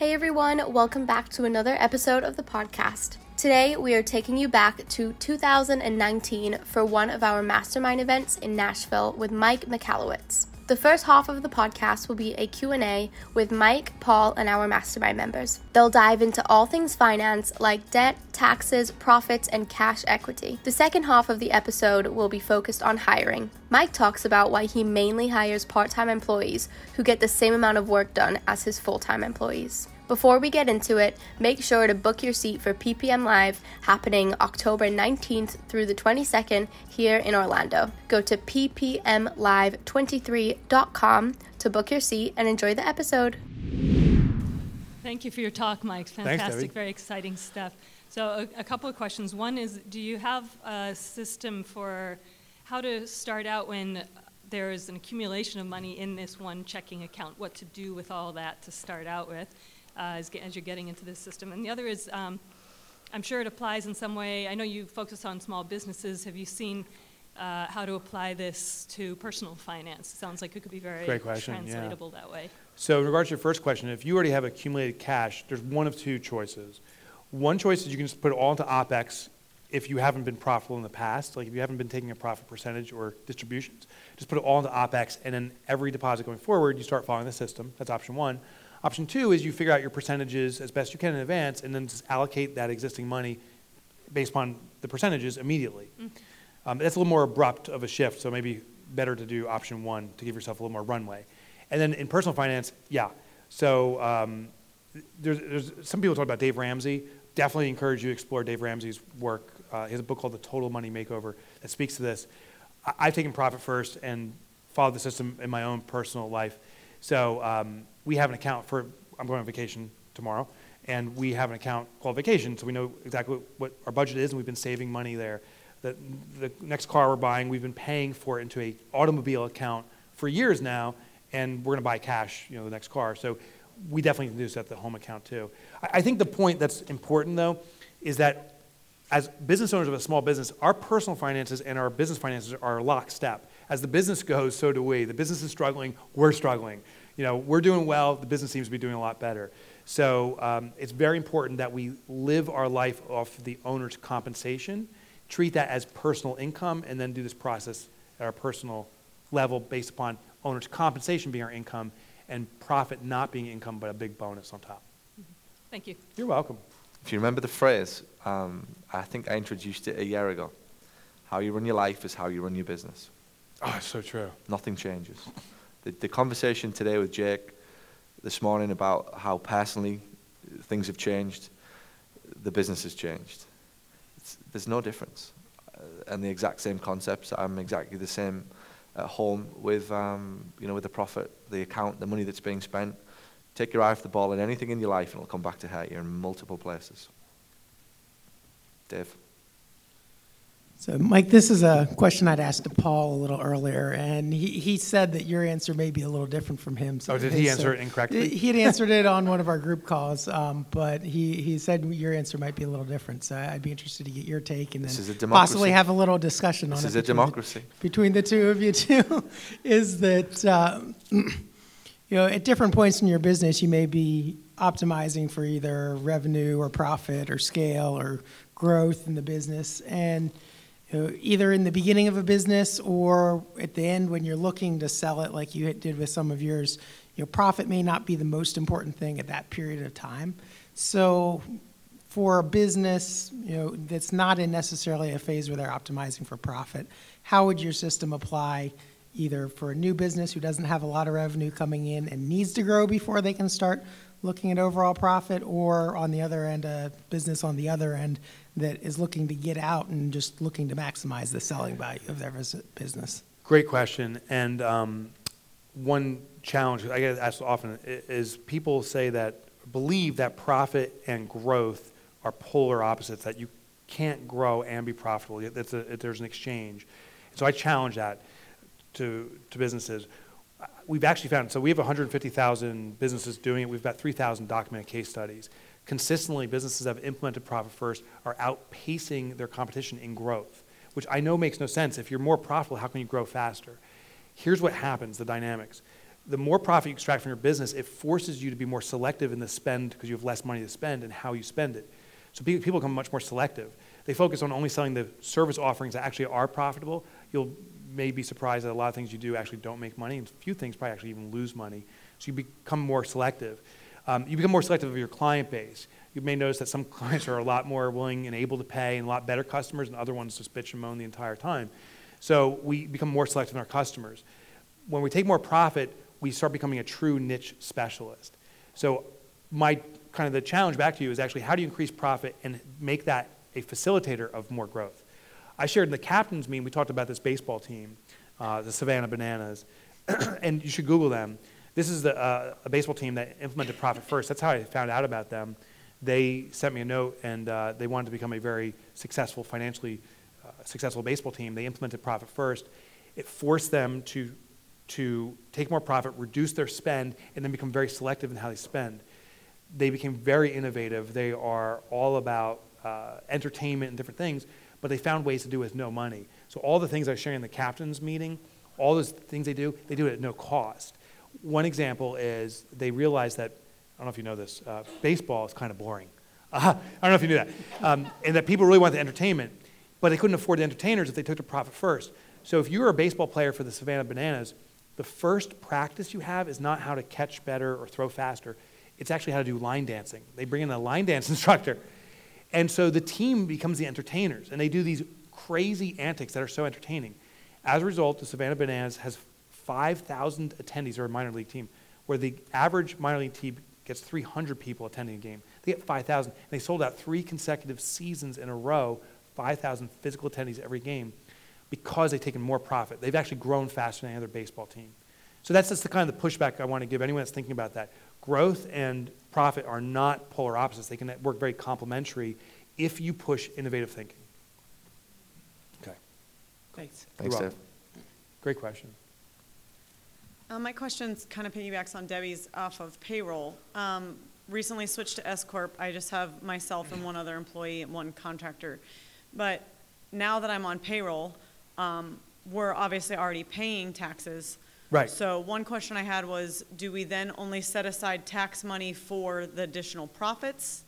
Hey everyone, welcome back to another episode of the podcast. Today we are taking you back to 2019 for one of our mastermind events in Nashville with Mike Michalowicz. The first half of the podcast will be a Q&A with Mike, Paul, and our mastermind members. They'll dive into all things finance like debt, taxes, profits, and cash equity. The second half of the episode will be focused on hiring. Mike talks about why he mainly hires part-time employees who get the same amount of work done as his full-time employees. Before we get into it, make sure to book your seat for PPM Live happening October 19th through the 22nd here in Orlando. Go to ppmlive23.com to book your seat and enjoy the episode. Thank you for your talk, Mike. Fantastic, Debbie. very exciting stuff. So, a, a couple of questions. One is Do you have a system for how to start out when there is an accumulation of money in this one checking account? What to do with all that to start out with uh, as, as you're getting into this system? And the other is um, I'm sure it applies in some way. I know you focus on small businesses. Have you seen uh, how to apply this to personal finance? Sounds like it could be very Great question, yeah. translatable that way. So in regards to your first question, if you already have accumulated cash, there's one of two choices. One choice is you can just put it all into OPEX if you haven't been profitable in the past, like if you haven't been taking a profit percentage or distributions. Just put it all into OPEX, and then every deposit going forward, you start following the system. That's option one. Option two is you figure out your percentages as best you can in advance, and then just allocate that existing money based upon the percentages immediately. Um, that's a little more abrupt of a shift, so maybe better to do option one to give yourself a little more runway. And then in personal finance, yeah. So um, there's, there's some people talk about Dave Ramsey. Definitely encourage you to explore Dave Ramsey's work. Uh, he has a book called The Total Money Makeover that speaks to this. I, I've taken profit first and followed the system in my own personal life. So um, we have an account for, I'm going on vacation tomorrow, and we have an account called Vacation, so we know exactly what, our budget is, and we've been saving money there. The, the next car we're buying, we've been paying for it into a automobile account for years now, and we're going to buy cash, you know, the next car. So we definitely can do this at the home account too. I, I think the point that's important though is that as business owners of a small business, our personal finances and our business finances are lockstep. As the business goes, so do we. The business is struggling, we're struggling. You know, we're doing well, the business seems to be doing a lot better. So um, it's very important that we live our life off the owner's compensation, treat that as personal income, and then do this process at our personal level based upon owner's compensation being our income and profit not being income but a big bonus on top. Thank you. You're welcome. If you remember the phrase, um, I think I introduced it a year ago. How you run your life is how you run your business. Oh, it's so true. Nothing changes. The, the conversation today with Jake this morning about how personally things have changed, the business has changed. It's, there's no difference. Uh, and the exact same concepts. I'm exactly the same at home with, um, you know, with the profit, the account, the money that's being spent. Take your eye off the ball in anything in your life and it'll come back to hurt you in multiple places. Dave. So, Mike, this is a question I'd asked to Paul a little earlier, and he, he said that your answer may be a little different from him. Oh, did he answer it incorrectly? He had answered it on one of our group calls, um, but he, he said your answer might be a little different. So I'd be interested to get your take and This then is a democracy. possibly have a little discussion on This it. is a between the- democracy. between the two of you two is that uh, you know at different points in your business you may be optimizing for either revenue or profit or scale or growth in the business and you know, either in the beginning of a business or at the end when you're looking to sell it like you did with some of yours you know profit may not be the most important thing at that period of time. So for a business, you know, that's not in necessarily a phase where they're optimizing for profit, how would your system apply either for a new business who doesn't have a lot of revenue coming in and needs to grow before they can start looking at overall profit, or on the other end, a business on the other end that is looking to get out and just looking to maximize the selling value of their business? Great question. And um, one challenge I get asked often is people say that believe that profit and growth are polar opposites, that you can't grow and be profitable. A, there's an exchange. So I challenge that to, to businesses. We've actually found, so we have 150,000 businesses doing it. We've got 3,000 documented case studies. Consistently, businesses that have implemented profit first are outpacing their competition in growth, which I know makes no sense. If you're more profitable, how can you grow faster? Here's what happens the dynamics. The more profit you extract from your business, it forces you to be more selective in the spend because you have less money to spend and how you spend it. So people become much more selective. They focus on only selling the service offerings that actually are profitable. You'll may be surprised that a lot of things you do actually don't make money, and a few things probably actually even lose money. So you become more selective. Um, you become more selective of your client base. You may notice that some clients are a lot more willing and able to pay and a lot better customers, and other ones just bitch and moan the entire time. So we become more selective in our customers. When we take more profit, we start becoming a true niche specialist. So my kind of the challenge back to you is actually how do you increase profit and make that a facilitator of more growth? I shared in the captain's meeting, we talked about this baseball team, uh, the Savannah Bananas, and you should Google them. This is the, uh, a baseball team that implemented Profit First. That's how I found out about them. They sent me a note, and uh, they wanted to become a very successful, financially uh, successful baseball team. They implemented Profit First. It forced them to, to take more profit, reduce their spend, and then become very selective in how they spend. They became very innovative. They are all about uh, entertainment and different things, but they found ways to do it with no money. So all the things I was sharing in the captain's meeting, all those things they do, they do it at no cost. One example is they realized that, I don't know if you know this, uh, baseball is kind of boring. Uh, I don't know if you knew that. Um, and that people really want the entertainment, but they couldn't afford the entertainers if they took the profit first. So if you were a baseball player for the Savannah Bananas, the first practice you have is not how to catch better or throw faster. It's actually how to do line dancing. They bring in a line dance instructor. And so the team becomes the entertainers, and they do these crazy antics that are so entertaining. As a result, the Savannah Bananas has 5,000 attendees, or a minor league team, where the average minor league team gets 300 people attending a game. They get 5,000. They sold out three consecutive seasons in a row, 5,000 physical attendees every game, because they've taken more profit. They've actually grown faster than any other baseball team. So that's just the kind of the pushback I want to give anyone that's thinking about that. Growth and profit are not polar opposites. They can work very complementary if you push innovative thinking. Okay, Thanks. Thanks, You're Dave. great question. Uh, my question's kind of piggybacks on Debbie's off of payroll. Um, recently switched to S Corp. I just have myself and one other employee and one contractor. But now that I'm on payroll, um, we're obviously already paying taxes. Right. So one question I had was, do we then only set aside tax money for the additional profits?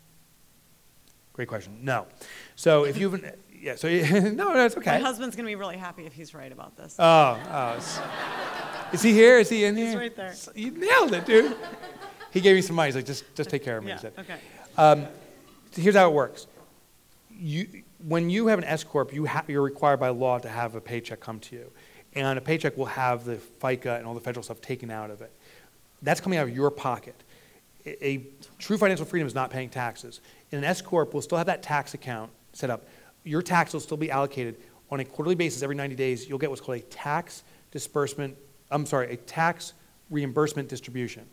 Great question. No. So if you've, yeah, so, no, that's okay. My husband's gonna be really happy if he's right about this. Oh, oh. Is, is he here? Is he in here? He's right there. You nailed it, dude. He gave me some money. He's like, just, just take care of me. Yeah, He said. okay. Um, here's how it works. You, when you have an S corp, you ha- you're required by law to have a paycheck come to you, and a paycheck will have the FICA and all the federal stuff taken out of it. That's coming out of your pocket. A, true financial freedom is not paying taxes. In an S corp, we'll still have that tax account set up. Your tax will still be allocated on a quarterly basis every 90 days. You'll get what's called a tax disbursement. I'm sorry, a tax reimbursement distribution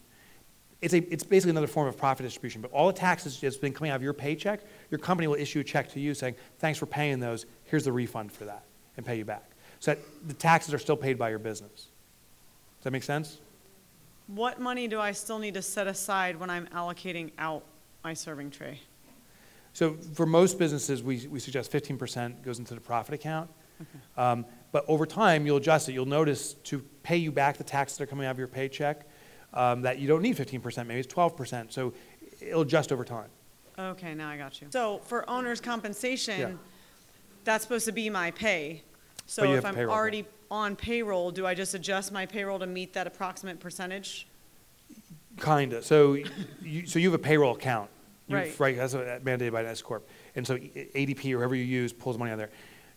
it's, a, it's basically another form of profit distribution, but all the taxes that's been coming out of your paycheck, your company will issue a check to you saying, thanks for paying those, here's the refund for that, and pay you back. So that the taxes are still paid by your business. Does that make sense? What money do I still need to set aside when I'm allocating out my serving tray? So for most businesses, we, we suggest 15% goes into the profit account. Um, but over time, you'll adjust it. You'll notice to pay you back the taxes that are coming out of your paycheck, um, that you don't need 15%, maybe it's 12%. So it'll adjust over time. Okay, now I got you. So for owner's compensation, Yeah. compensation, that's supposed to be my pay. But So you if have I'm payroll. already on payroll, do I just adjust my payroll to meet that approximate percentage? Kinda. So you, so you have a payroll account. You- Right. Right, that's what- mandated by an S corp. And so ADP or whoever you use pulls money out of there.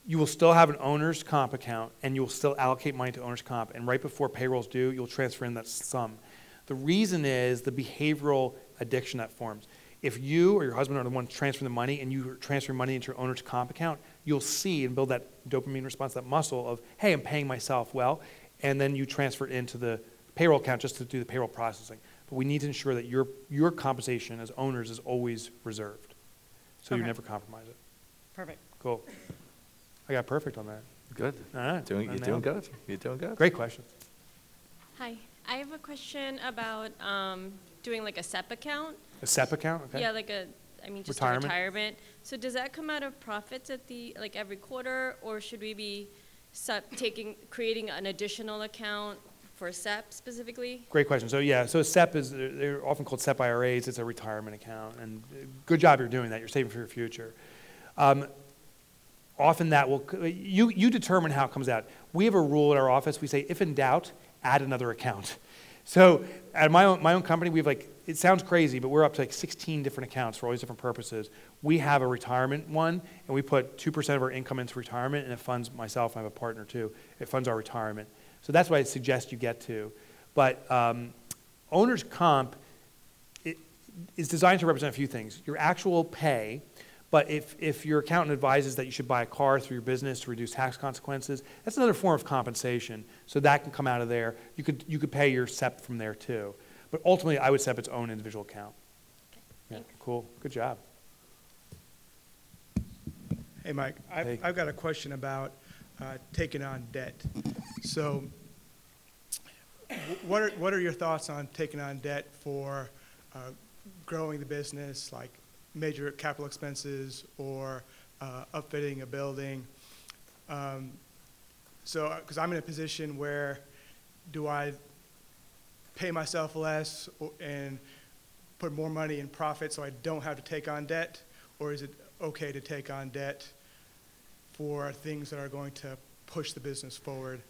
You will still have an owner's comp account and you will still allocate money to owner's comp. And right before payroll's due, you'll transfer in that sum. The reason is the behavioral addiction that forms. If you or your husband are the one transferring the money and you transfer money into your owner's comp account, you'll see and build that dopamine response, that muscle of, hey, I'm paying myself well. And then you transfer it into the payroll account just to do the payroll processing. But we need to ensure that your, your compensation as owners is always reserved. So you never compromise it. Perfect. Cool. I got perfect on that. Good. All right. Doing, you're doing good. You're doing good. Great question. Hi, I have a question about um, doing like a SEP account. A SEP account, okay? Yeah, like a, I mean, just a Retirement. retirement. So does that come out of profits at the, like every quarter, or should we be SEP taking, creating an additional account for SEP specifically? Great question. So yeah, so SEP is, they're they're often called SEP IRAs. It's a retirement account. And uh, good job you're doing that. You're saving for your future. Um, Often that will, you, you determine how it comes out. We have a rule at our office. We say, if in doubt, add another account. So at my own, my own company, we have like, it sounds crazy, but we're up to like 16 different accounts for all these different purposes. We have a retirement one, and we put 2% of our income into retirement, and it funds myself. I have a partner too. It funds our retirement. So that's what I suggest you get to. But um, owner's comp is designed to represent a few things your actual pay. But if, if your accountant advises that you should buy a car through your business to reduce tax consequences, that's another form of compensation. So that can come out of there. You could, you could pay your SEP from there too. But ultimately, I would set up its own individual account. Yeah, cool. Good job. Hey, Mike, I've, I've got a question about uh, taking on debt. So what are, what are your thoughts on taking on debt for uh, growing the business, like major capital expenses or uh, upfitting a building? Um, So, because I'm in a position where, do I pay myself less and put more money in profit so I don't have to take on debt? Or is it okay to take on debt for things that are going to push the business forward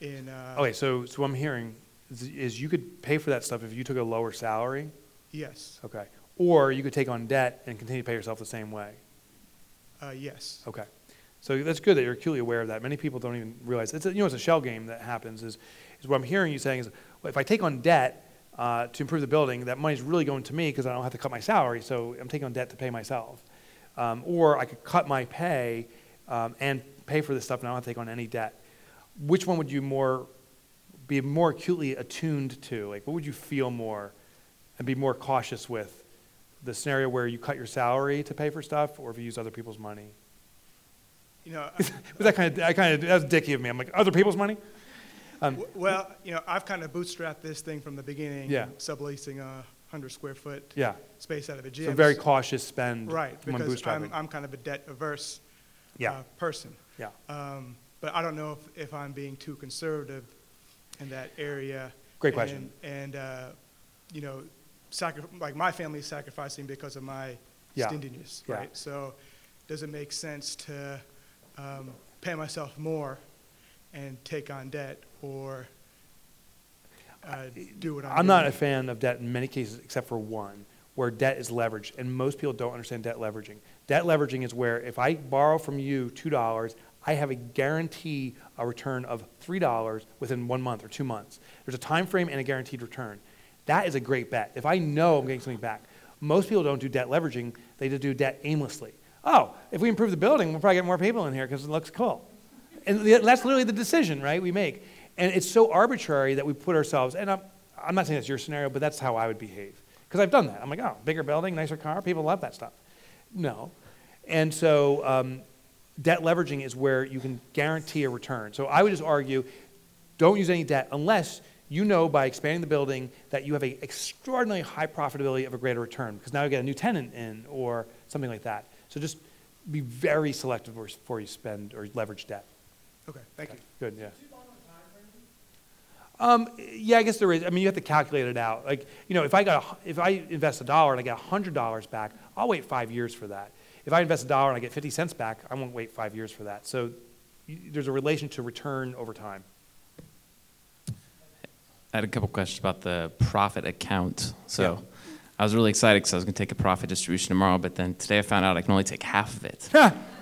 in, uh, Okay, so, so what I'm hearing is, is you could pay for that stuff if you took a lower salary. yes, Okay. Or you could take on debt and continue to pay yourself the same way. uh, yes, Okay. So that's good that you're acutely aware of that. Many people don't even realize it's a, you know it's a shell game that happens. Is is what I'm hearing you saying is well, if I take on debt uh, to improve the building, that money's really going to me because I don't have to cut my salary. So I'm taking on debt to pay myself, um, or I could cut my pay um, and pay for this stuff, and I don't have to take on any debt. Which one would you more be more acutely attuned to? Like, what would you feel more and be more cautious with? The scenario where you cut your salary to pay for stuff, or if you use other people's money? you know, Was that kind of, I kind of, that was dicky of me. I'm like, other people's money? Um, well, you know, I've kind of bootstrapped this thing from the beginning. Yeah. Subleasing a hundred square foot yeah. space out of a gym. So very cautious spend Right, because I'm. I'm kind of a debt averse Yeah. uh, person. Yeah. Um, But I don't know if, if I'm being too conservative in that area. Great question. And, and, uh, you know, sacri- like my family is sacrificing because of my Yeah. stinginess, Yeah. right? So does it make sense to um, pay myself more and take on debt or uh, do what I'm I'm not a fan of debt in many cases except for one, where debt is leveraged. And most people don't understand debt leveraging. Debt leveraging is where if I borrow from you $2, I have a guarantee a return of $3 within one month or two months. There's a time frame and a guaranteed return. That is a great bet. If I know I'm getting something back, most people don't do debt leveraging, they just do debt aimlessly. Oh, if we improve the building, we'll probably get more people in here because it looks cool. And that's literally the decision, right, we make. And it's so arbitrary that we put ourselves, and I'm, I'm not saying that's your scenario, but that's how I would behave. Because I've done that. I'm like, oh, bigger building, nicer car, people love that stuff. No. And so um, debt leveraging is where you can guarantee a return. So I would just argue, don't use any debt unless you know by expanding the building that you have an extraordinarily high profitability of a greater return because now you get a new tenant in or something like that. So just be very selective before you spend or leverage debt. Okay, thank you. Good, yeah. Um, yeah, I guess there is. I mean, you have to calculate it out. Like, you know, if I got, a, if I invest a dollar and I get a hundred dollars back, I'll wait five years for that. If I invest a dollar and I get fifty cents back, I won't wait five years for that. So, you, there's a relation to return over time. I had a couple questions about the profit account. So Yeah. I was really excited because I was going to take a profit distribution tomorrow, but then today I found out I can only take half of it.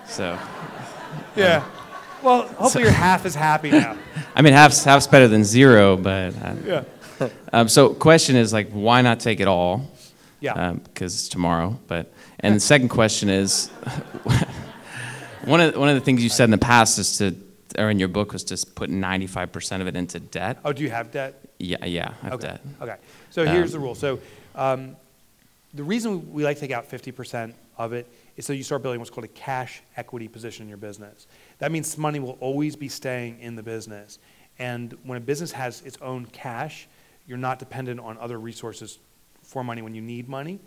so, Yeah. Well, hopefully you're half as happy now. I mean, half's, half's better than zero, but. Uh, Yeah. um, so, question is like, why not take it all? Yeah. Because it's tomorrow. But and the second question is, one of one of the things you said in the past is to, or in your book was to put 95% of it into debt. Oh, do you have debt? Yeah, yeah, I have Okay. debt. Okay. So here's the Um, rule. So um, the reason we like to take out 50% of it is so you start building what's called a cash equity position in your business. That means money will always be staying in the business. And when a business has its own cash, you're not dependent on other resources for money when you need money,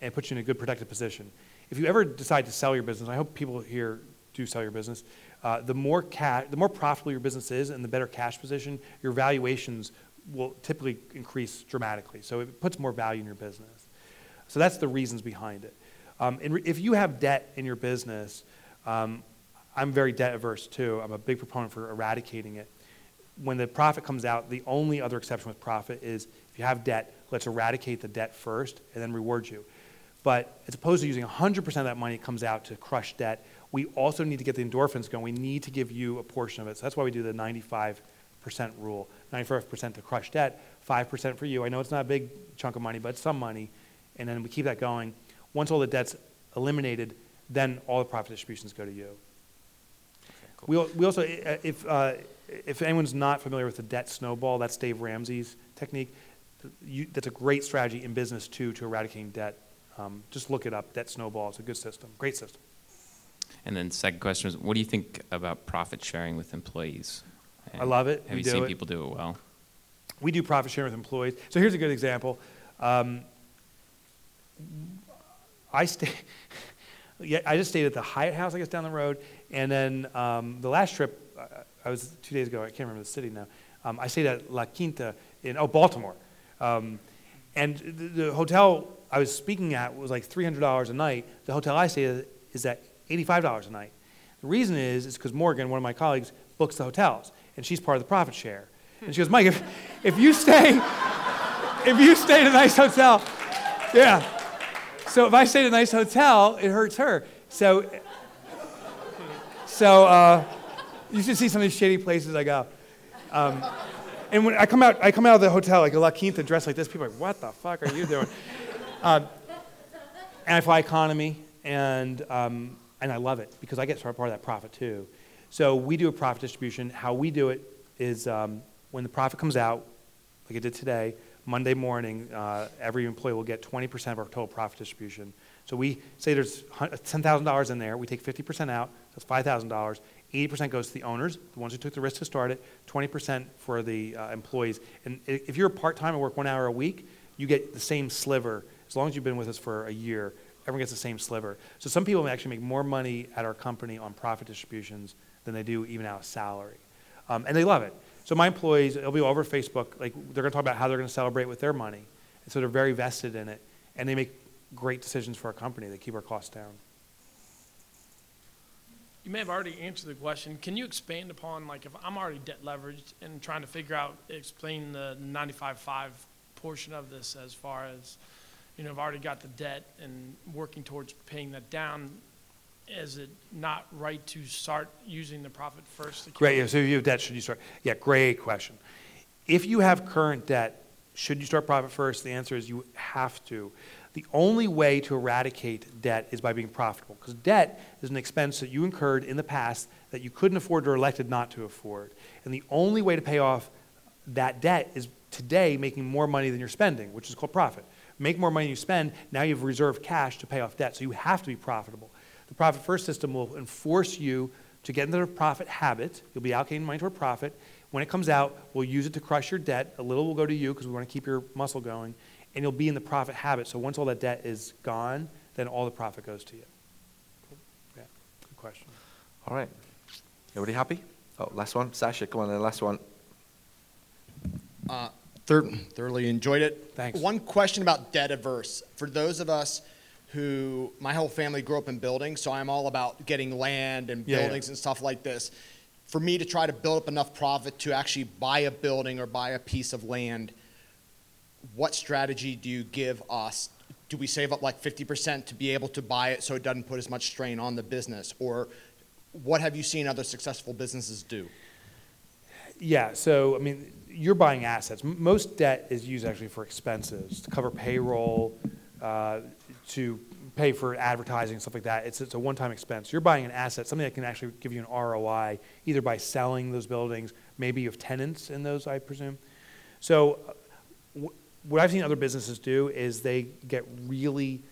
and it puts you in a good protected position. If you ever decide to sell your business, I hope people here do sell your business. Uh, the more cash, the more profitable your business is, and the better cash position, your valuations will typically increase dramatically. So it puts more value in your business. So that's the reasons behind it. Um, and re- if you have debt in your business, um, I'm very debt averse too. I'm a big proponent for eradicating it. When the profit comes out, the only other exception with profit is if you have debt, let's eradicate the debt first and then reward you. But as opposed to using 100% of that money that comes out to crush debt, we also need to get the endorphins going. We need to give you a portion of it. So that's why we do the 95% rule 95% to crush debt, 5% for you. I know it's not a big chunk of money, but it's some money. And then we keep that going. Once all the debt's eliminated, then all the profit distributions go to you. We, al- we also, uh, if, uh, if anyone's not familiar with the debt snowball, that's Dave Ramsey's technique. You, that's a great strategy in business too to eradicating debt. Um, just look it up, debt snowball. It's a good system, great system. And then second question is, what do you think about profit sharing with employees? I love it. Have We you seen it. people do it well? We do profit sharing with employees. So here's a good example. Um, I stay, yeah, I just stayed at the Hyatt House, I guess, down the road. And then um, the last trip, I was two days ago, I can't remember the city now. Um, I stayed at La Quinta in, oh, Baltimore. Um, and the, the hotel I was speaking at was like $300 a night. The hotel I stayed at is at $85 a night. The reason is, is because Morgan, one of my colleagues, books the hotels, and she's part of the profit share. And she goes, Mike, if, if you stay, if you stay in a nice hotel, yeah. So if I stay in a nice hotel, it hurts her. So, so uh, you should see some of these shady places I go. Um, and when I come out, I come out of the hotel like a La Quinta dressed like this. People are like, "What the fuck are you doing?" uh, and I fly economy, and um, and I love it because I get part of that profit too. So we do a profit distribution. How we do it is um, when the profit comes out, like it did today, Monday morning, uh, every employee will get 20% of our total profit distribution. So we say there's $10,000 in there. We take 50% out. That's $5,000. 80% goes to the owners, the ones who took the risk to start it. 20% for the uh, employees. And if you're a part-time and work one hour a week, you get the same sliver. As long as you've been with us for a year, everyone gets the same sliver. So some people actually make more money at our company on profit distributions than they do even out of salary. Um, and they love it. So my employees, it'll be all over Facebook, like they're going to talk about how they're going to celebrate with their money. And so they're very vested in it. And they make great decisions for our company. They keep our costs down. You may have already answered the question. Can you expand upon, like, if I'm already debt leveraged and trying to figure out, explain the 95.5 portion of this as far as, you know, I've already got the debt and working towards paying that down. Is it not right to start using the profit first? Great. Yeah, so if you have debt, should you start? Yeah, great question. If you have current debt, should you start profit first? The answer is you have to. The only way to eradicate debt is by being profitable, because debt is an expense that you incurred in the past that you couldn't afford or elected not to afford. And the only way to pay off that debt is today making more money than you're spending, which is called profit. Make more money than you spend, now you have reserved cash to pay off debt, so you have to be profitable. The profit first system will enforce you to get into the profit habit. You'll be allocating money toward profit. When it comes out, we'll use it to crush your debt. A little will go to you because we want to keep your muscle going. And you'll be in the profit habit. So once all that debt is gone, then all the profit goes to you. Yeah, good question. All right. Everybody happy? Oh, last one. Sasha, come on, then last one. Uh, thir- thoroughly enjoyed it. Thanks. One question about debt averse. For those of us who, my whole family grew up in buildings, so I'm all about getting land and Yeah, yeah. buildings and stuff like this. For me to try to build up enough profit to actually buy a building or buy a piece of land, what strategy do you give us? Do we save up like 50% to be able to buy it so it doesn't put as much strain on the business? Or what have you seen other successful businesses do? Yeah, so, I mean, you're buying assets. Most debt is used actually for expenses, to cover payroll, uh, to pay for advertising, stuff like that. It's, it's a one-time expense. You're buying an asset, something that can actually give you an ROI, either by selling those buildings, maybe you have tenants in those, I presume. So uh, wh- what I've seen other businesses do is they get really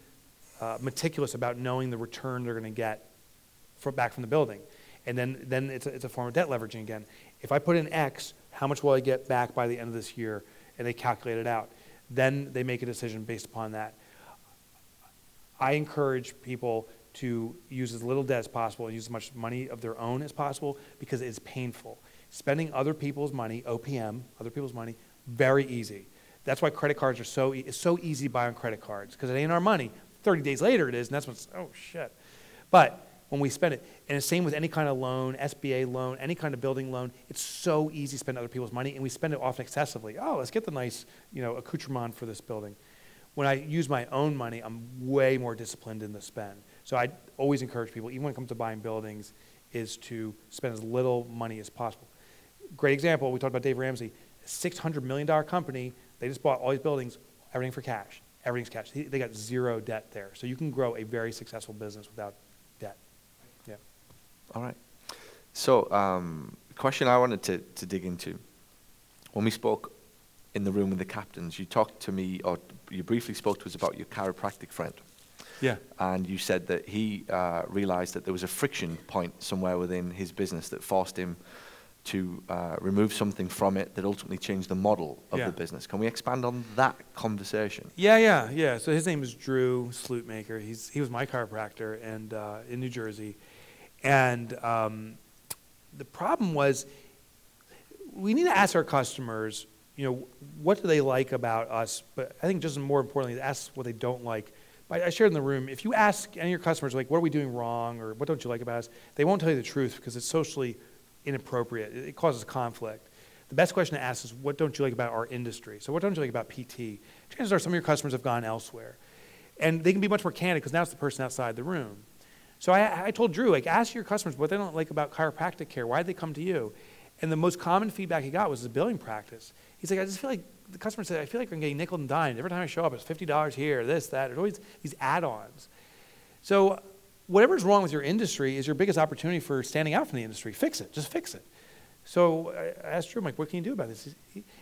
uh, meticulous about knowing the return they're going to get for, back from the building. And then, then it's, a, it's a form of debt leveraging again. If I put in X, how much will I get back by the end of this year? And they calculate it out. Then they make a decision based upon that. I encourage people to use as little debt as possible and use as much money of their own as possible because it's painful. Spending other people's money, OPM, other people's money, Very easy. That's why credit cards are so, e- it's so easy to buy on credit cards, because it ain't our money. 30 days later it is, and that's what's, oh, shit. But when we spend it, and the same with any kind of loan, SBA loan, any kind of building loan, it's so easy to spend other people's money, and we spend it often excessively. Oh, let's get the nice, you know, accoutrement for this building. When I use my own money, I'm way more disciplined in the spend. So I always encourage people, even when it comes to buying buildings, is to spend as little money as possible. Great example, we talked about Dave Ramsey, $600 million company, they just bought all these buildings, everything for cash. Everything's cash. They got zero debt there. So you can grow a very successful business without. All right. So, um, question I wanted to, to dig into. When we spoke in the room with the captains, you talked to me, or you briefly spoke to us about your chiropractic friend. Yeah. And you said that he uh, realized that there was a friction point somewhere within his business that forced him to uh, remove something from it that ultimately changed the model of Yeah. the business. Can we expand on that conversation? Yeah, yeah, yeah. So his name is Drew Slutmaker. He's he was my chiropractor and uh, in New Jersey, and um, the problem was we need to ask our customers, you know, what do they like about us? But I think just more importantly, ask what they don't like. I I shared in the room, if you ask any of your customers, like, what are we doing wrong or what don't you like about us, they won't tell you the truth because it's socially inappropriate. It causes conflict. The best question to ask is, what don't you like about our industry? So what don't you like about PT? Chances are some of your customers have gone elsewhere. And they can be much more candid because now it's the person outside the room. So I, I told Drew, like, ask your customers what they don't like about chiropractic care. Why did they come to you? And the most common feedback he got was the billing practice. He's like, I just feel like, the customer said, I feel like I'm getting nickel and dimed. Every time I show up, it's $50 here, this, that. There's always these add-ons. So whatever's wrong with your industry is your biggest opportunity for standing out from the industry. Fix it. Just fix it. So I asked Drew, I'm like, what can you do about this?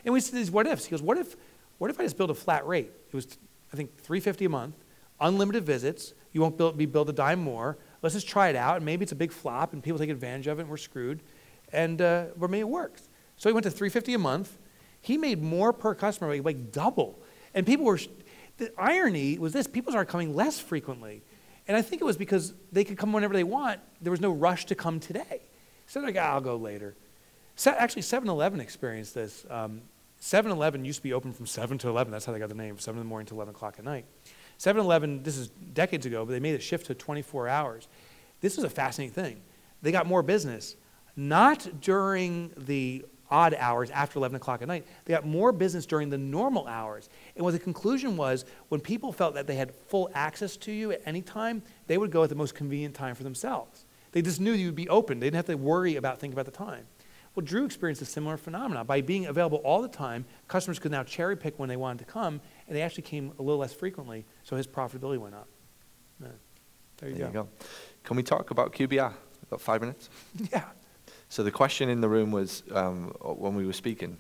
And we said these what ifs. He goes, what if, what if I just build a flat rate? It was, I think, 350 a month, unlimited visits. You won't build, be billed a dime more. Let's just try it out. And maybe it's a big flop and people take advantage of it and we're screwed. And, uh, or maybe it works. So he went to 350 a month. He made more per customer, like, double. And people were, the irony was this, people started coming less frequently. And I think it was because they could come whenever they want. There was no rush to come today. So they're like, "Ah, I'll go later. Se- actually, 7-Eleven experienced this. Um, 7-Eleven used to be open from 7 to 11. That's how they got the name, 7 in the morning to 11 o'clock at night. 7-Eleven, this is decades ago, but they made a shift to 24 hours. This was a fascinating thing. They got more business, not during the odd hours after 11 o'clock at night. They got more business during the normal hours. And what the conclusion was, when people felt that they had full access to you at any time, they would go at the most convenient time for themselves. They just knew you would be open. They didn't have to worry about thinking about the time. Well, Drew experienced a similar phenomenon. By being available all the time, customers could now cherry pick when they wanted to come, and they actually came a little less frequently, so his profitability went up. Yeah. There you There go. you go. Can we talk about QBR? Got five minutes. Yeah. So the question in the room was um, when we were speaking,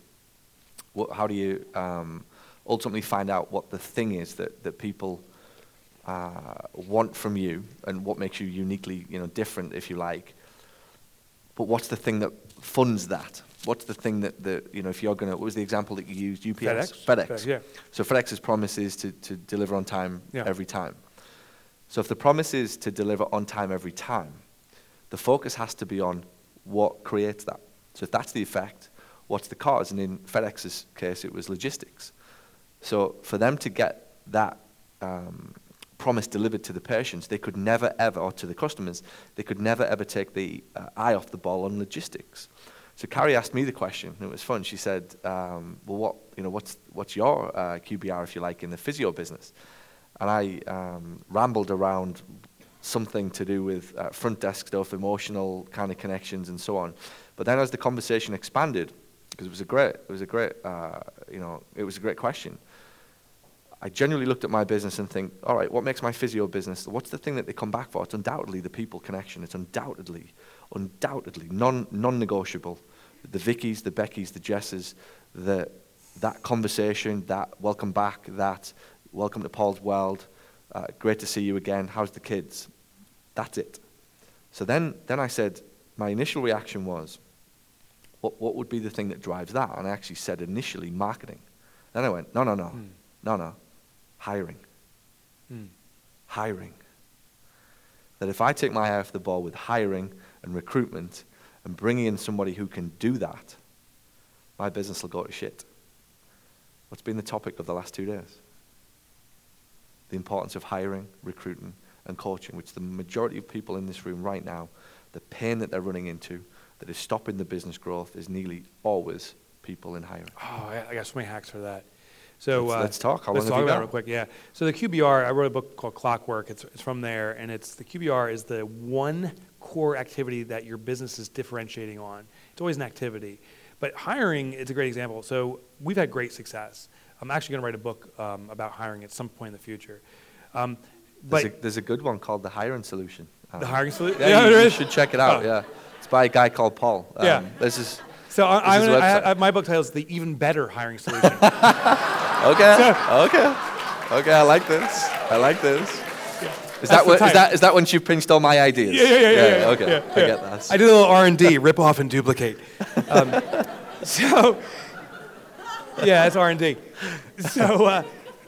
what, how do you um, ultimately find out what the thing is that, that people uh, want from you and what makes you uniquely you know, different, if you like? But what's the thing that funds that? What's the thing that, that you know, if you're going to, what was the example that you used? UPS? FedEx. FedEx. FedEx, yeah. So FedEx's promise is to, to deliver on time Yeah. every time. So if the promise is to deliver on time every time, the focus has to be on what creates that. So if that's the effect, what's the cause? And in FedEx's case, it was logistics. So for them to get that um, promise delivered to the patients, they could never ever, or to the customers, they could never ever take the uh, eye off the ball on logistics. So Carrie asked me the question, and it was fun. She said, um, "Well, what you know, what's what's your uh, QBR, if you like, in the physio business?" And I um, rambled around something to do with uh, front desk stuff, emotional kind of connections, and so on. But then, as the conversation expanded, because it was a great, it was a great, uh, you know, it was a great question. I genuinely looked at my business and think, all right, what makes my physio business? What's the thing that they come back for? It's undoubtedly the people connection. It's undoubtedly, undoubtedly non non-negotiable. The Vickies, the Beckys, the Jesses, the that conversation, that welcome back, that welcome to Paul's world, uh, great to see you again. How's the kids? That's it. So then, then I said, my initial reaction was, what, what would be the thing that drives that? And I actually said initially marketing. Then I went, no, no, no, Hmm. no, no, hiring, Hmm. hiring. That if I take my eye off the ball with hiring and recruitment and bringing in somebody who can do that, my business will go to shit. What's been the topic of the last two days? The importance of hiring, recruiting, and coaching, which the majority of people in this room right now, the pain that they're running into that is stopping the business growth is nearly always people in hiring. Oh, I got so many hacks for that. So Let's- uh, let's talk. How let's talk about it real quick. Yeah. So the QBR, I wrote a book called Clockwork. It's, it's from there, and it's the QBR is the one core activity that your business is differentiating on. It's always an activity, but hiring is a great example. So we've had great success. I'm actually going to write a book um, about hiring at some point in the future. Um, There's, but a, there's a good one called The Hiring Solution. The Um, Hiring solution. Yeah, Yeah, you, you should check it out, Oh. yeah. It's by a guy called Paul. Um, Yeah. This is, so I, this I'm is gonna, I. I, my book title is The Even Better Hiring Solution. okay, okay. Okay, I like this. I like this. Is That's that, the what, is, title. that, is that when you pinched all my ideas? Yeah, yeah, yeah, yeah. yeah, okay, yeah, I get that. I did a little R and D, rip off and duplicate. Um, so, yeah, it's R and D. So, uh,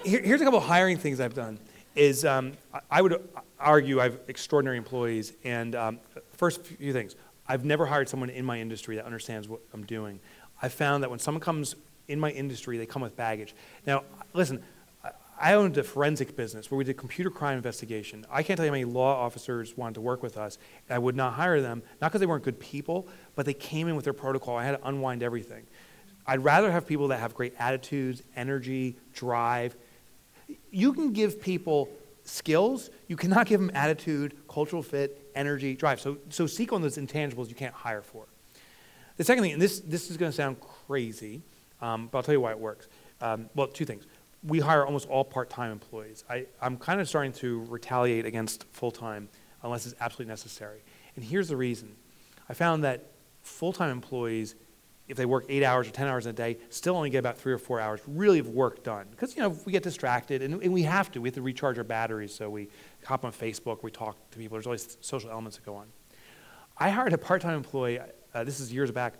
here, here's a couple of hiring things I've done. Is um, I- I would argue I have extraordinary employees, and um, first few things. I've never hired someone in my industry that understands what I'm doing. I found that when someone comes in my industry, they come with baggage. Now, listen, I- owned a forensic business where we did computer crime investigation. I can't tell you how many law officers wanted to work with us, and I would not hire them, not because they weren't good people, but they came in with their protocol. I had to unwind everything. I'd rather have people that have great attitudes, energy, drive. You can give people skills, you cannot give them attitude, cultural fit, energy, drive. So, so seek on those intangibles you can't hire for. The second thing, and this, this is going to sound crazy, um, but I'll tell you why it works. Um, well, two things. We hire almost all part-time employees. I, I'm kind of starting to retaliate against full-time unless it's absolutely necessary. And here's the reason. I found that full-time employees, if they work eight hours or 10 hours in a day, still only get about three or four hours really of work done. Because, you know, we get distracted, and, and we have to. We have to recharge our batteries, so we hop on Facebook, we talk to people. There's always social elements that go on. I hired a part-time employee. Uh, this is years back.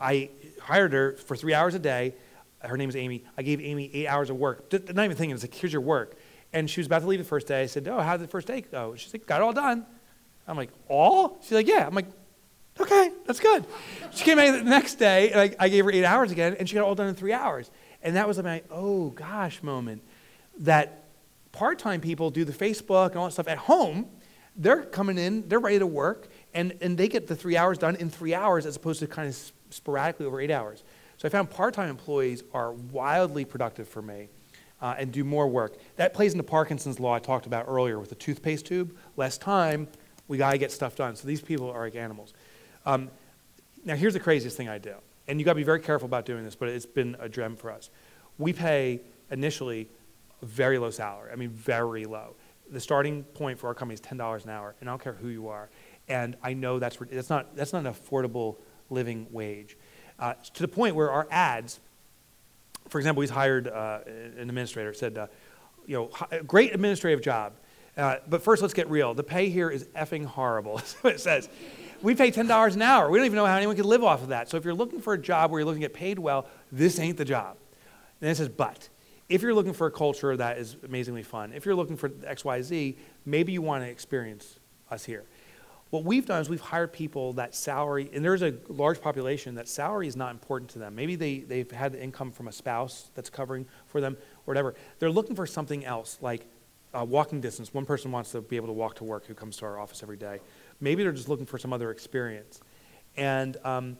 I hired her for three hours a day. Her name is Amy. I gave Amy eight hours of work. Not even thinking, it's like, here's your work. And she was about to leave the first day. I said, oh, how did the first day go? She's like, got it all done. I'm like, all? She's like, yeah. I'm like, okay, that's good. She came back the next day, and I, I gave her eight hours again, and she got it all done in three hours. And that was like my, oh gosh moment. That part-time people do the Facebook and all that stuff at home. They're coming in, they're ready to work, and, and they get the three hours done in three hours as opposed to kind of sporadically over eight hours. So I found part-time employees are wildly productive for me uh, and do more work. That plays into Parkinson's law I talked about earlier with the toothpaste tube. Less time, we got to get stuff done. So these people are like animals. Um, now, here's the craziest thing I do, and you got to be very careful about doing this, but it's been a gem for us. We pay initially a very low salary. I mean, very low. The starting point for our company is ten dollars an hour, and I don't care who you are. And I know that's that's not that's not an affordable living wage, uh, to the point where our ads, for example, he's hired uh, an administrator. Said, uh, you know, great administrative job, uh, but first let's get real. The pay here is effing horrible. It says. We pay ten dollars an hour. We don't even know how anyone can live off of that. So if you're looking for a job where you're looking to get paid well, this ain't the job. And then it says, but if you're looking for a culture that is amazingly fun, if you're looking for X, Y, Z, maybe you want to experience us here. What we've done is we've hired people that salary, and there's a large population that salary is not important to them. Maybe they, they've had the income from a spouse that's covering for them, or whatever. They're looking for something else, like uh, walking distance. One person wants to be able to walk to work who comes to our office every day. Maybe they're just looking for some other experience. And um,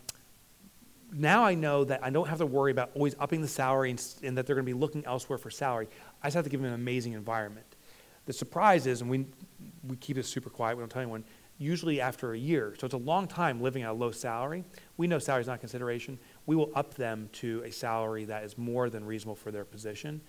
now I know that I don't have to worry about always upping the salary and, and that they're going to be looking elsewhere for salary. I just have to give them an amazing environment. The surprise is, and we, we keep this super quiet, we don't tell anyone, usually after a year, so it's a long time living at a low salary, we know salary is not consideration, we will up them to a salary that is more than reasonable for their position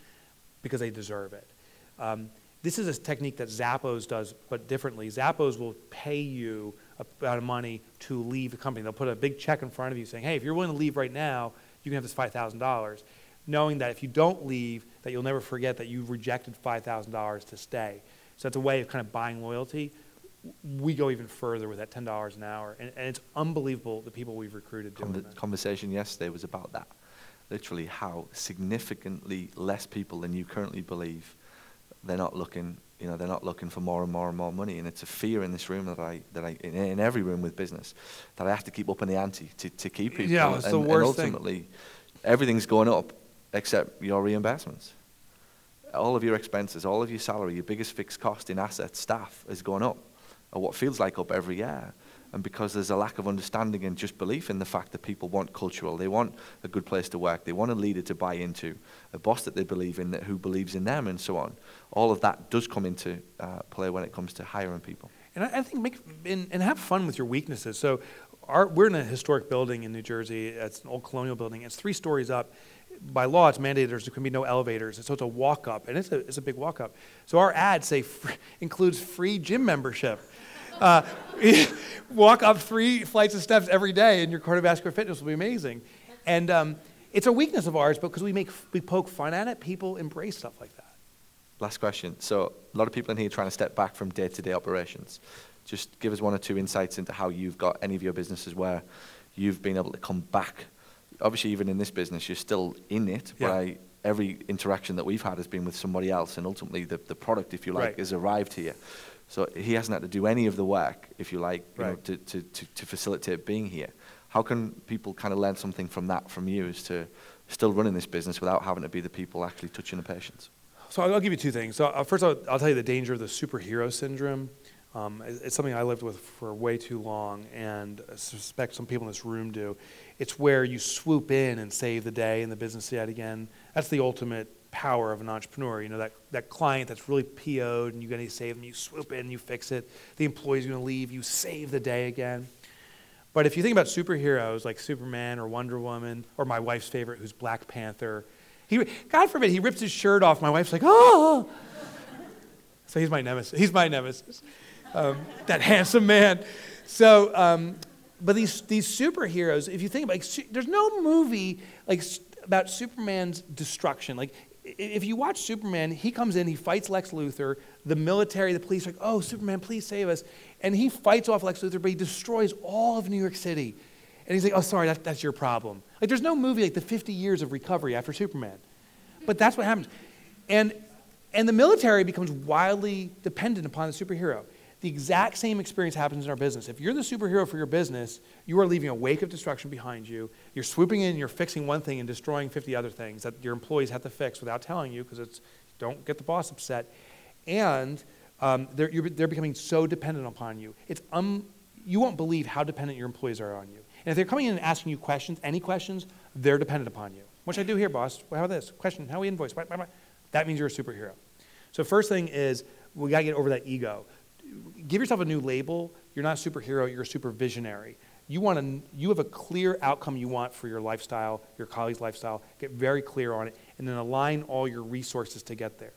because they deserve it. Um, this is a technique that Zappos does, but differently. Zappos will pay you a amount of money to leave the company. They'll put a big check in front of you saying, hey, if you're willing to leave right now, you can have this $5,000, knowing that if you don't leave, that you'll never forget that you rejected $5,000 to stay. So that's a way of kind of buying loyalty. We go even further with that $10 an hour, and, and it's unbelievable the people we've recruited doing that. conversation yesterday was about that. Literally, how significantly less people than you currently believe they're not looking. You know, they're not looking for more and more and more money, and it's a fear in this room that I that I in, in every room with business that I have to keep up in the ante to, to keep people. Yeah, it's and, the and worst thing. ultimately, everything's going up, except your reimbursements. All of your expenses, all of your salary, your biggest fixed cost in assets, staff, has gone up, or what feels like up every year. And because there's a lack of understanding and just belief in the fact that people want cultural, they want a good place to work, they want a leader to buy into, a boss that they believe in, that who believes in them, and so on. All of that does come into uh, play when it comes to hiring people. And I, I think make and, and have fun with your weaknesses. So, our, we're in a historic building in New Jersey. It's an old colonial building. It's three stories up. By law, it's mandated there can be no elevators, and so it's a walk up, and it's a, it's a big walk up. So our ad say fr- includes free gym membership. Uh, walk up three flights of steps every day, and your cardiovascular fitness will be amazing. And um, it's a weakness of ours but because we make we poke fun at it. People embrace stuff like that. Last question. So a lot of people in here trying to step back from day-to-day operations. Just give us one or two insights into how you've got any of your businesses where you've been able to come back. Obviously, even in this business, you're still in it, but Yeah. I, every interaction that we've had has been with somebody else, and ultimately the, the product, if you like, Right. has arrived here. So he hasn't had to do any of the work, if you like, you know, to, to, to, to facilitate being here. How can people kind of learn something from that from you as to still running this business without having to be the people actually touching the patients? So I'll, I'll give you two things. So uh, first, I'll, I'll tell you the danger of the superhero syndrome. Um, it's something I lived with for way too long, and I suspect some people in this room do. It's where you swoop in and save the day and the business yet again. That's the ultimate power of an entrepreneur. You know that that client that's really PO'd, and you got to save them. You swoop in, you fix it. The employee's going to leave, you save the day again. But if you think about superheroes like Superman or Wonder Woman, or my wife's favorite, who's Black Panther, he, God forbid, he rips his shirt off. My wife's like, oh. So he's my nemesis. He's my nemesis. Um, that handsome man. So, um, but these these superheroes, if you think about, like, su- there's no movie like about Superman's destruction. Like, if you watch Superman, he comes in, he fights Lex Luthor. The military, the police, are like, oh, Superman, please save us, and he fights off Lex Luthor, but he destroys all of New York City. And he's like, oh, sorry, that, that's your problem. Like, there's no movie like the 50 years of recovery after Superman. But that's what happens. And, and the military becomes wildly dependent upon the superhero. The exact same experience happens in our business. If you're the superhero for your business, you are leaving a wake of destruction behind you. You're swooping in, you're fixing one thing and destroying 50 other things that your employees have to fix without telling you because it's don't get the boss upset. And um, they're, they're becoming so dependent upon you. It's um, you won't believe how dependent your employees are on you. And if they're coming in and asking you questions, any questions, they're dependent upon you. What should I do here, boss? How about this? Question, how we invoice? That means you're a superhero. So first thing is we got to get over that ego. Give yourself a new label. You're not a superhero, you're a super visionary. You want to, you have a clear outcome you want for your lifestyle, your colleague's lifestyle. Get very clear on it and then align all your resources to get there.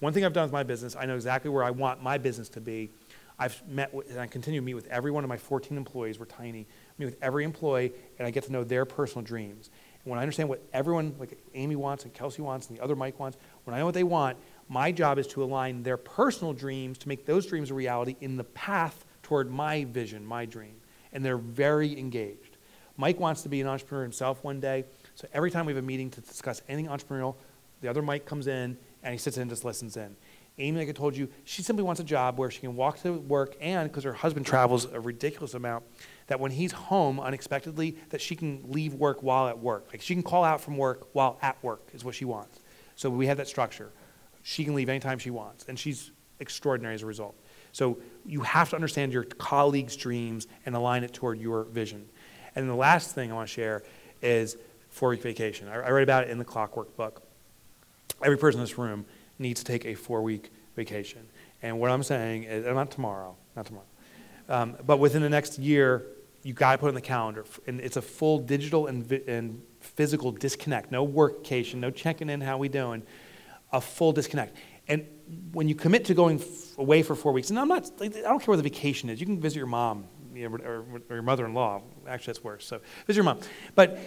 One thing I've done with my business, I know exactly where I want my business to be. I've met with, and I continue to meet with every one of my 14 employees. We're tiny. I meet with every employee, and I get to know their personal dreams. And when I understand what everyone, like Amy wants and Kelsey wants and the other Mike wants, when I know what they want, my job is to align their personal dreams to make those dreams a reality in the path toward my vision, my dream. And they're very engaged. Mike wants to be an entrepreneur himself one day, so every time we have a meeting to discuss anything entrepreneurial, the other Mike comes in and he sits in and just listens in. Amy, like I told you, she simply wants a job where she can walk to work and, because her husband travels a ridiculous amount, that when he's home unexpectedly, that she can leave work while at work. Like she can call out from work while at work is what she wants. So we have that structure. She can leave anytime she wants, and she's extraordinary as a result. So you have to understand your colleagues' dreams and align it toward your vision. And the last thing I want to share is four-week vacation. I, I about it in the Clockwork book. Every person in this room needs to take a four-week vacation. And what I'm saying is, not tomorrow, not tomorrow, um, but within the next year, you got to put it on the calendar. And it's a full digital and, vi- and physical disconnect. No workcation, no checking in, how we doing. A full disconnect. And when you commit to going f- away for four weeks, and I'm not, like, I don't care where the vacation is. You can visit your mom you know, or, or your mother-in-law. Actually, that's worse. So visit your mom. But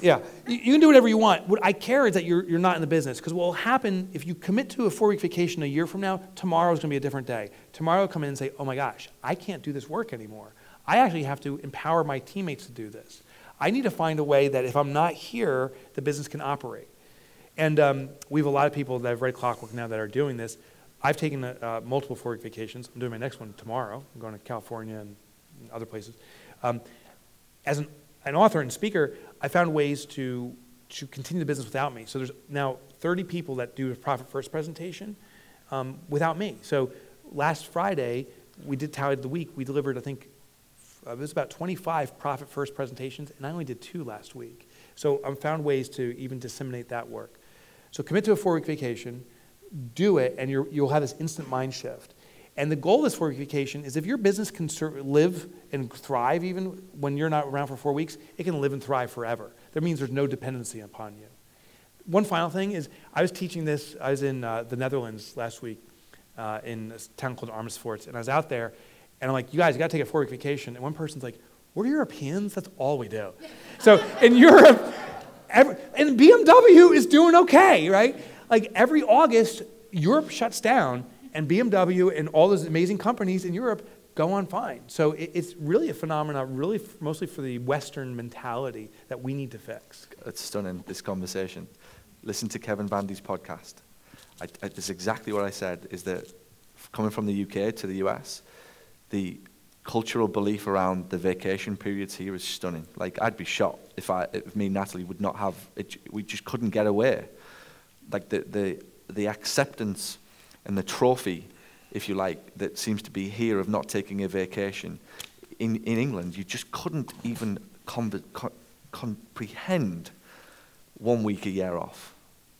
yeah, you, you can do whatever you want. What I care is that you're, you're not in the business. Because what will happen if you commit to a four-week vacation a year from now, tomorrow is going to be a different day. Tomorrow, come in and say, oh my gosh, I can't do this work anymore. I actually have to empower my teammates to do this. I need to find a way that if I'm not here, the business can operate. And um, we have a lot of people that have read Clockwork now that are doing this. I've taken uh, multiple four-week vacations. I'm doing my next one tomorrow. I'm going to California and other places. Um, as an, an author and speaker, I found ways to to continue the business without me. So there's now 30 people that do a Profit First presentation um, without me. So last Friday, we did tally the week. We delivered, I think, uh, it was about 25 Profit First presentations, and I only did two last week. So I've found ways to even disseminate that work. So commit to a four-week vacation, do it, and you will have this instant mind shift. And the goal of this four-week vacation is if your business can live and thrive even when you're not around for four weeks, it can live and thrive forever. That means there's no dependency upon you. One final thing is I was teaching this, I was in uh, the Netherlands last week uh, in a town called Amersfoort, and I was out there, and I'm like, you guys, you gotta take a four-week vacation. And one person's like, we're Europeans, that's all we do. so in Europe, every, and BMW is doing okay, right? Like every August, Europe shuts down, and BMW and all those amazing companies in Europe go on fine. So it, it's really a phenomenon, really f- mostly for the Western mentality that we need to fix. It's stunning, this conversation. Listen to Kevin Bandy's podcast. I, I, that's exactly what I said, is that coming from the UK to the US, the cultural belief around the vacation periods here is stunning. Like, I'd be shocked if, I, if me and Natalie would not have, it, we just couldn't get away. Like, the, the, the acceptance and the trophy, if you like, that seems to be here of not taking a vacation. In, in England, you just couldn't even com- co- comprehend one week a year off.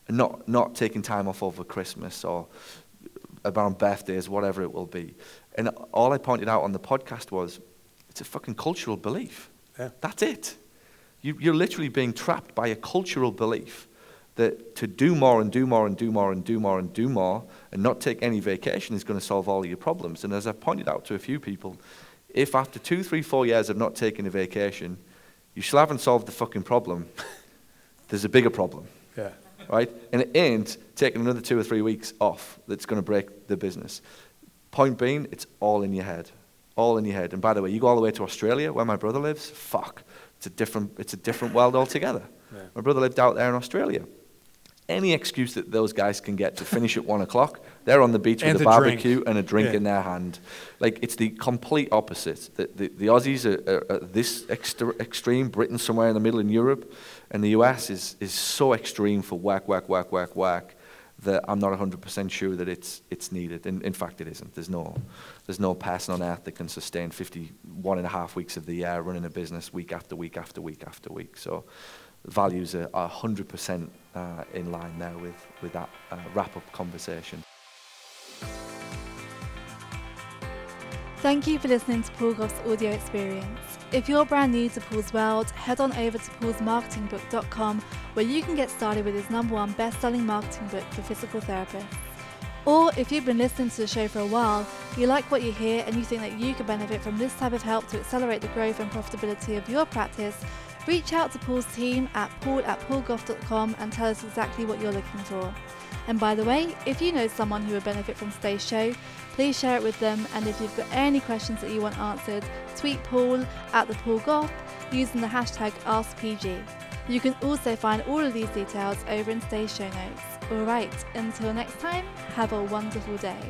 And not, not taking time off over Christmas or around birthdays, whatever it will be. And all I pointed out on the podcast was it's a fucking cultural belief. Yeah. That's it. You, you're literally being trapped by a cultural belief that to do more and do more and do more and do more and do more and not take any vacation is going to solve all your problems. And as I've pointed out to a few people, if after two, three, four years of not taking a vacation, you still haven't solved the fucking problem, there's a bigger problem. Yeah. Right? And it ain't taking another two or three weeks off that's going to break the business. Point being, it's all in your head. All in your head. And by the way, you go all the way to Australia, where my brother lives, fuck. It's a different, it's a different world altogether. Yeah. My brother lived out there in Australia any excuse that those guys can get to finish at one o'clock, they're on the beach And with a barbecue drink. and a drink Yeah. in their hand. Like it's the complete opposite. The, the, the Aussies are, are, are this extra, extreme, Britain somewhere in the middle in Europe, and the US is, is so extreme for whack, whack, whack, whack, whack that I'm not 100% sure that it's, it's needed. In, in fact, it isn't. There's no, there's no person on earth that can sustain 51 and a half weeks of the year running a business week after week after week after week. So values are, are 100% uh, in line there with, with that uh, wrap-up conversation. Thank you for listening to Paul Gough's audio experience. If you're brand new to Paul's world, head on over to paulsmarketingbook.com where you can get started with his number one best-selling marketing book for physical therapists. Or if you've been listening to the show for a while, you like what you hear and you think that you could benefit from this type of help to accelerate the growth and profitability of your practice, reach out to Paul's team at paul at paulgough.com and tell us exactly what you're looking for. And by the way, if you know someone who would benefit from today's show, please share it with them. And if you've got any questions that you want answered, tweet Paul at the Paul Gough using the hashtag AskPG. You can also find all of these details over in today's show notes. Alright, until next time, have a wonderful day.